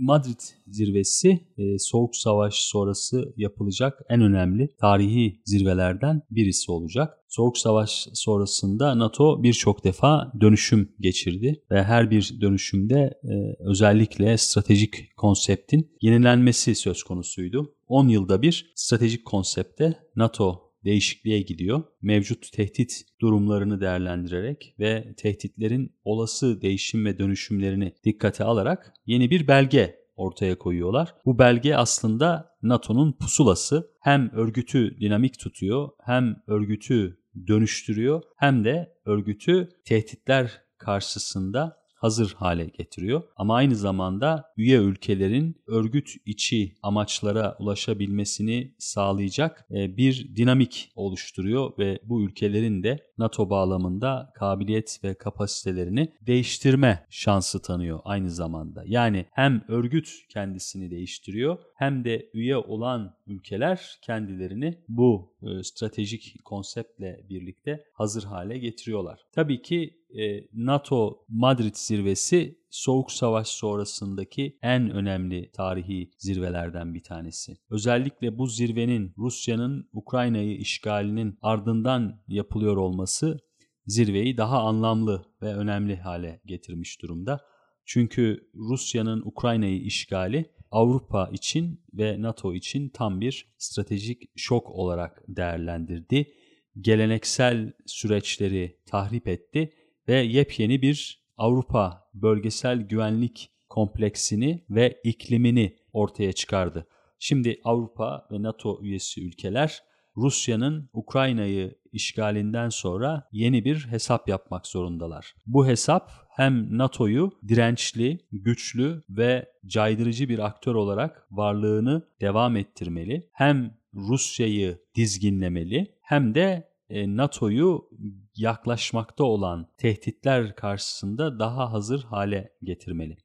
Madrid zirvesi e, Soğuk Savaş sonrası yapılacak en önemli tarihi zirvelerden birisi olacak. Soğuk Savaş sonrasında NATO birçok defa dönüşüm geçirdi ve her bir dönüşümde e, özellikle stratejik konseptin yenilenmesi söz konusuydu. 10 yılda bir stratejik konsepte NATO değişikliğe gidiyor. Mevcut tehdit durumlarını değerlendirerek ve tehditlerin olası değişim ve dönüşümlerini dikkate alarak yeni bir belge ortaya koyuyorlar. Bu belge aslında NATO'nun pusulası. Hem örgütü dinamik tutuyor, hem örgütü dönüştürüyor, hem de örgütü tehditler karşısında hazır hale getiriyor. Ama aynı zamanda üye ülkelerin örgüt içi amaçlara ulaşabilmesini sağlayacak e, bir dinamik oluşturuyor ve bu ülkelerin de NATO bağlamında kabiliyet ve kapasitelerini değiştirme şansı tanıyor aynı zamanda. Yani hem örgüt kendisini değiştiriyor hem de üye olan ülkeler kendilerini bu e, stratejik konseptle birlikte hazır hale getiriyorlar. Tabii ki e, NATO Madrid zirvesi Soğuk Savaş sonrasındaki en önemli tarihi zirvelerden bir tanesi. Özellikle bu zirvenin Rusya'nın Ukrayna'yı işgalinin ardından yapılıyor olması zirveyi daha anlamlı ve önemli hale getirmiş durumda. Çünkü Rusya'nın Ukrayna'yı işgali Avrupa için ve NATO için tam bir stratejik şok olarak değerlendirdi. Geleneksel süreçleri tahrip etti ve yepyeni bir Avrupa bölgesel güvenlik kompleksini ve iklimini ortaya çıkardı. Şimdi Avrupa ve NATO üyesi ülkeler Rusya'nın Ukrayna'yı işgalinden sonra yeni bir hesap yapmak zorundalar. Bu hesap hem NATO'yu dirençli, güçlü ve caydırıcı bir aktör olarak varlığını devam ettirmeli. Hem Rusya'yı dizginlemeli hem de e, NATO'yu yaklaşmakta olan tehditler karşısında daha hazır hale getirmeli.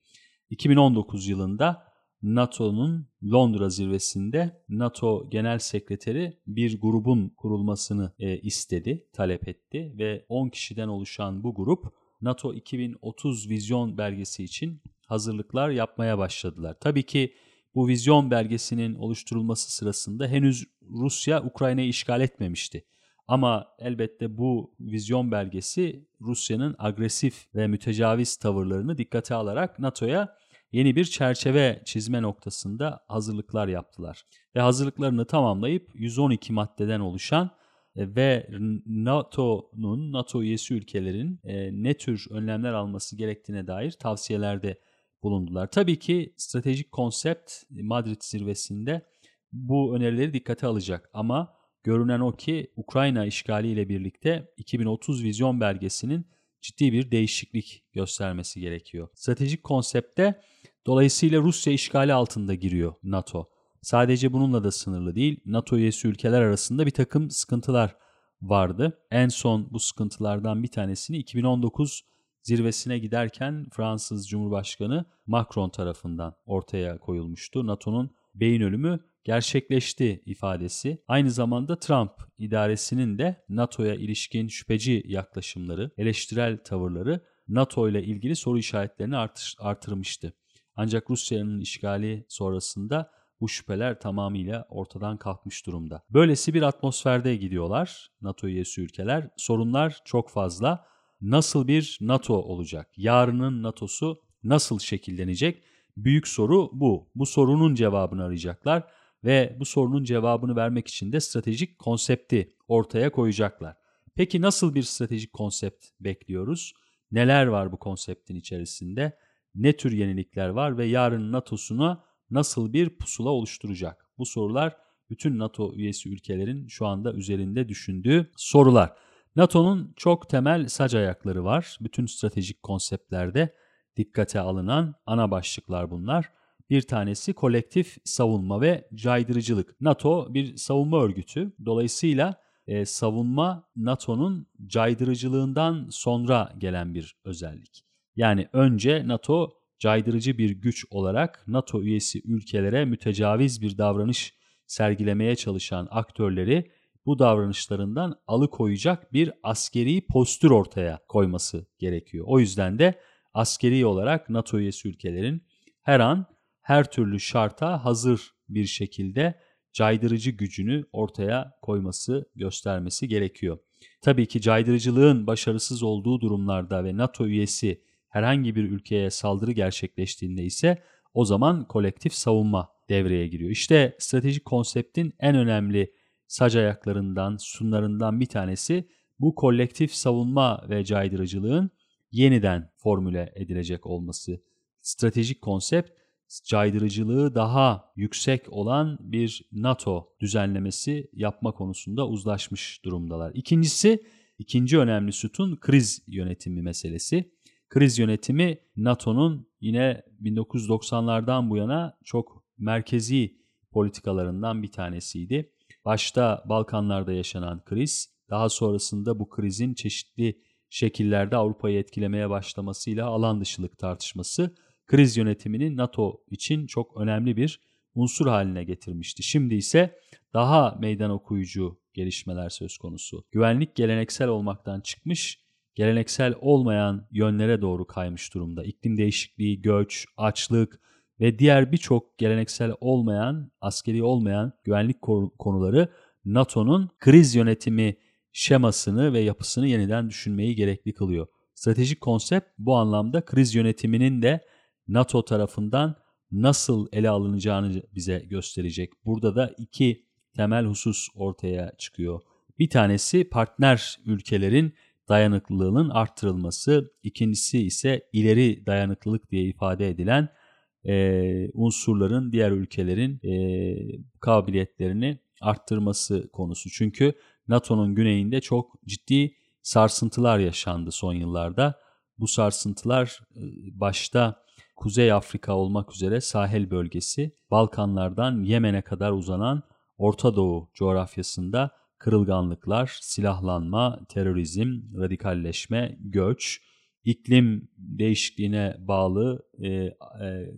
2019 yılında NATO'nun Londra zirvesinde NATO Genel Sekreteri bir grubun kurulmasını e, istedi, talep etti ve 10 kişiden oluşan bu grup NATO 2030 vizyon belgesi için hazırlıklar yapmaya başladılar. Tabii ki bu vizyon belgesinin oluşturulması sırasında henüz Rusya Ukrayna'yı işgal etmemişti. Ama elbette bu vizyon belgesi Rusya'nın agresif ve mütecaviz tavırlarını dikkate alarak NATO'ya yeni bir çerçeve çizme noktasında hazırlıklar yaptılar. Ve hazırlıklarını tamamlayıp 112 maddeden oluşan ve NATO'nun, NATO üyesi ülkelerin e, ne tür önlemler alması gerektiğine dair tavsiyelerde bulundular. Tabii ki stratejik konsept Madrid zirvesinde bu önerileri dikkate alacak ama görünen o ki Ukrayna işgaliyle birlikte 2030 vizyon belgesinin ciddi bir değişiklik göstermesi gerekiyor. Stratejik konsepte dolayısıyla Rusya işgali altında giriyor NATO. Sadece bununla da sınırlı değil. NATO üyesi ülkeler arasında bir takım sıkıntılar vardı. En son bu sıkıntılardan bir tanesini 2019 zirvesine giderken Fransız Cumhurbaşkanı Macron tarafından ortaya koyulmuştu. NATO'nun beyin ölümü gerçekleşti ifadesi. Aynı zamanda Trump idaresinin de NATO'ya ilişkin şüpheci yaklaşımları, eleştirel tavırları NATO ile ilgili soru işaretlerini artır, artırmıştı. Ancak Rusya'nın işgali sonrasında bu şüpheler tamamıyla ortadan kalkmış durumda. Böylesi bir atmosferde gidiyorlar NATO üyesi ülkeler. Sorunlar çok fazla. Nasıl bir NATO olacak? Yarının NATO'su nasıl şekillenecek? Büyük soru bu. Bu sorunun cevabını arayacaklar ve bu sorunun cevabını vermek için de stratejik konsepti ortaya koyacaklar. Peki nasıl bir stratejik konsept bekliyoruz? Neler var bu konseptin içerisinde? Ne tür yenilikler var ve yarın NATO'suna nasıl bir pusula oluşturacak? Bu sorular bütün NATO üyesi ülkelerin şu anda üzerinde düşündüğü sorular. NATO'nun çok temel sac ayakları var. Bütün stratejik konseptlerde dikkate alınan ana başlıklar bunlar. Bir tanesi kolektif savunma ve caydırıcılık. NATO bir savunma örgütü. Dolayısıyla e, savunma NATO'nun caydırıcılığından sonra gelen bir özellik. Yani önce NATO caydırıcı bir güç olarak NATO üyesi ülkelere mütecaviz bir davranış sergilemeye çalışan aktörleri bu davranışlarından alıkoyacak bir askeri postür ortaya koyması gerekiyor. O yüzden de askeri olarak NATO üyesi ülkelerin her an her türlü şarta hazır bir şekilde caydırıcı gücünü ortaya koyması, göstermesi gerekiyor. Tabii ki caydırıcılığın başarısız olduğu durumlarda ve NATO üyesi herhangi bir ülkeye saldırı gerçekleştiğinde ise o zaman kolektif savunma devreye giriyor. İşte stratejik konseptin en önemli sac ayaklarından, sunlarından bir tanesi bu kolektif savunma ve caydırıcılığın yeniden formüle edilecek olması. Stratejik konsept caydırıcılığı daha yüksek olan bir NATO düzenlemesi yapma konusunda uzlaşmış durumdalar. İkincisi, ikinci önemli sütun kriz yönetimi meselesi. Kriz yönetimi NATO'nun yine 1990'lardan bu yana çok merkezi politikalarından bir tanesiydi. Başta Balkanlarda yaşanan kriz, daha sonrasında bu krizin çeşitli şekillerde Avrupa'yı etkilemeye başlamasıyla alan dışılık tartışması kriz yönetimini NATO için çok önemli bir unsur haline getirmişti. Şimdi ise daha meydan okuyucu gelişmeler söz konusu. Güvenlik geleneksel olmaktan çıkmış, geleneksel olmayan yönlere doğru kaymış durumda. İklim değişikliği, göç, açlık ve diğer birçok geleneksel olmayan, askeri olmayan güvenlik konuları NATO'nun kriz yönetimi şemasını ve yapısını yeniden düşünmeyi gerekli kılıyor. Stratejik konsept bu anlamda kriz yönetiminin de NATO tarafından nasıl ele alınacağını bize gösterecek. Burada da iki temel husus ortaya çıkıyor. Bir tanesi partner ülkelerin dayanıklılığının arttırılması, ikincisi ise ileri dayanıklılık diye ifade edilen e, unsurların diğer ülkelerin e, kabiliyetlerini arttırması konusu. Çünkü NATO'nun güneyinde çok ciddi sarsıntılar yaşandı son yıllarda. Bu sarsıntılar başta Kuzey Afrika olmak üzere sahil bölgesi, Balkanlardan Yemen'e kadar uzanan Orta Doğu coğrafyasında kırılganlıklar, silahlanma, terörizm, radikalleşme, göç, iklim değişikliğine bağlı e, e,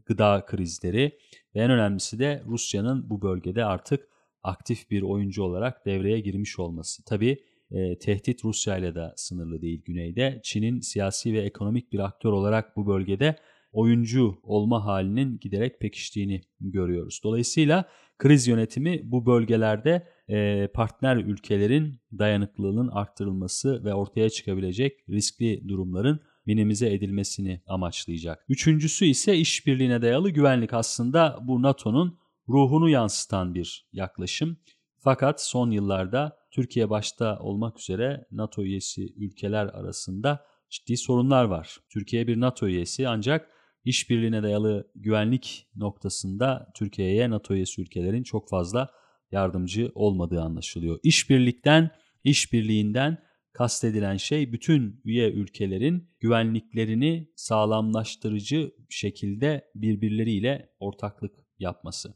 gıda krizleri ve en önemlisi de Rusya'nın bu bölgede artık aktif bir oyuncu olarak devreye girmiş olması. Tabii e, tehdit Rusya ile de sınırlı değil güneyde. Çin'in siyasi ve ekonomik bir aktör olarak bu bölgede oyuncu olma halinin giderek pekiştiğini görüyoruz. Dolayısıyla kriz yönetimi bu bölgelerde e, partner ülkelerin dayanıklılığının arttırılması ve ortaya çıkabilecek riskli durumların minimize edilmesini amaçlayacak. Üçüncüsü ise işbirliğine dayalı güvenlik aslında bu NATO'nun ruhunu yansıtan bir yaklaşım. Fakat son yıllarda Türkiye başta olmak üzere NATO üyesi ülkeler arasında ciddi sorunlar var. Türkiye bir NATO üyesi ancak işbirliğine dayalı güvenlik noktasında Türkiye'ye NATO üyesi ülkelerin çok fazla yardımcı olmadığı anlaşılıyor. İşbirlikten, işbirliğinden kastedilen şey bütün üye ülkelerin güvenliklerini sağlamlaştırıcı şekilde birbirleriyle ortaklık yapması.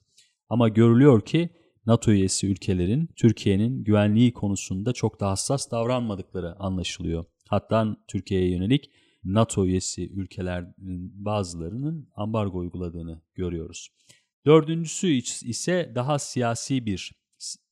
Ama görülüyor ki NATO üyesi ülkelerin Türkiye'nin güvenliği konusunda çok da hassas davranmadıkları anlaşılıyor. Hatta Türkiye'ye yönelik NATO üyesi ülkelerin bazılarının ambargo uyguladığını görüyoruz. Dördüncüsü ise daha siyasi bir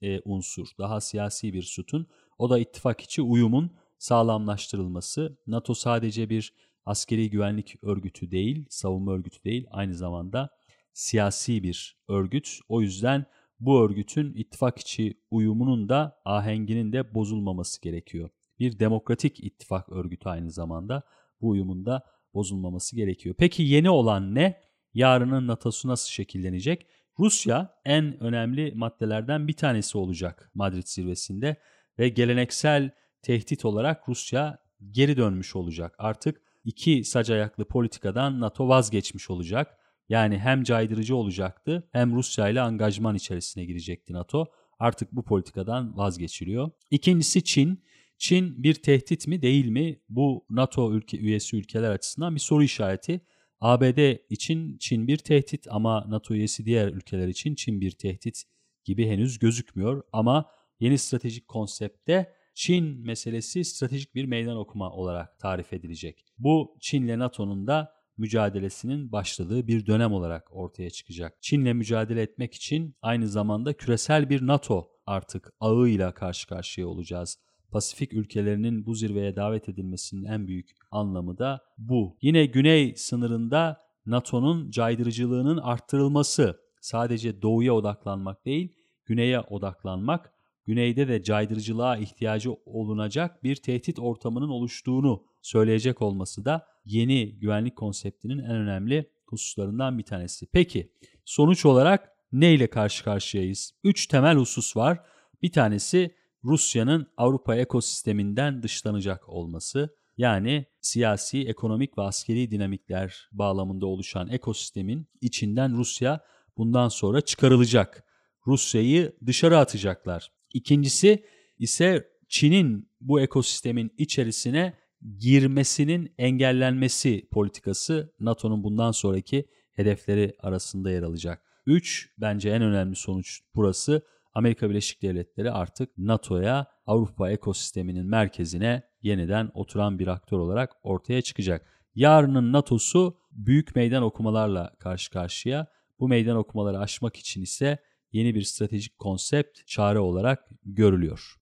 e, unsur, daha siyasi bir sütun. O da ittifak içi uyumun sağlamlaştırılması. NATO sadece bir askeri güvenlik örgütü değil, savunma örgütü değil, aynı zamanda siyasi bir örgüt. O yüzden bu örgütün ittifak içi uyumunun da ahenginin de bozulmaması gerekiyor. Bir demokratik ittifak örgütü aynı zamanda bu uyumun da bozulmaması gerekiyor. Peki yeni olan ne? Yarının NATO'su nasıl şekillenecek? Rusya en önemli maddelerden bir tanesi olacak Madrid zirvesinde ve geleneksel tehdit olarak Rusya geri dönmüş olacak. Artık iki sac ayaklı politikadan NATO vazgeçmiş olacak. Yani hem caydırıcı olacaktı hem Rusya ile angajman içerisine girecekti NATO. Artık bu politikadan vazgeçiliyor. İkincisi Çin. Çin bir tehdit mi değil mi? Bu NATO ülke, üyesi ülkeler açısından bir soru işareti. ABD için Çin bir tehdit ama NATO üyesi diğer ülkeler için Çin bir tehdit gibi henüz gözükmüyor. Ama yeni stratejik konsepte Çin meselesi stratejik bir meydan okuma olarak tarif edilecek. Bu Çin'le NATO'nun da mücadelesinin başladığı bir dönem olarak ortaya çıkacak. Çin'le mücadele etmek için aynı zamanda küresel bir NATO artık ağıyla karşı karşıya olacağız. Pasifik ülkelerinin bu zirveye davet edilmesinin en büyük anlamı da bu. Yine güney sınırında NATO'nun caydırıcılığının arttırılması sadece doğuya odaklanmak değil, güneye odaklanmak, güneyde de caydırıcılığa ihtiyacı olunacak bir tehdit ortamının oluştuğunu söyleyecek olması da yeni güvenlik konseptinin en önemli hususlarından bir tanesi. Peki sonuç olarak ne ile karşı karşıyayız? Üç temel husus var. Bir tanesi Rusya'nın Avrupa ekosisteminden dışlanacak olması. Yani siyasi, ekonomik ve askeri dinamikler bağlamında oluşan ekosistemin içinden Rusya bundan sonra çıkarılacak. Rusya'yı dışarı atacaklar. İkincisi ise Çin'in bu ekosistemin içerisine girmesinin engellenmesi politikası NATO'nun bundan sonraki hedefleri arasında yer alacak. 3 bence en önemli sonuç burası. Amerika Birleşik Devletleri artık NATO'ya Avrupa ekosisteminin merkezine yeniden oturan bir aktör olarak ortaya çıkacak. Yarının NATO'su büyük meydan okumalarla karşı karşıya. Bu meydan okumaları aşmak için ise yeni bir stratejik konsept çare olarak görülüyor.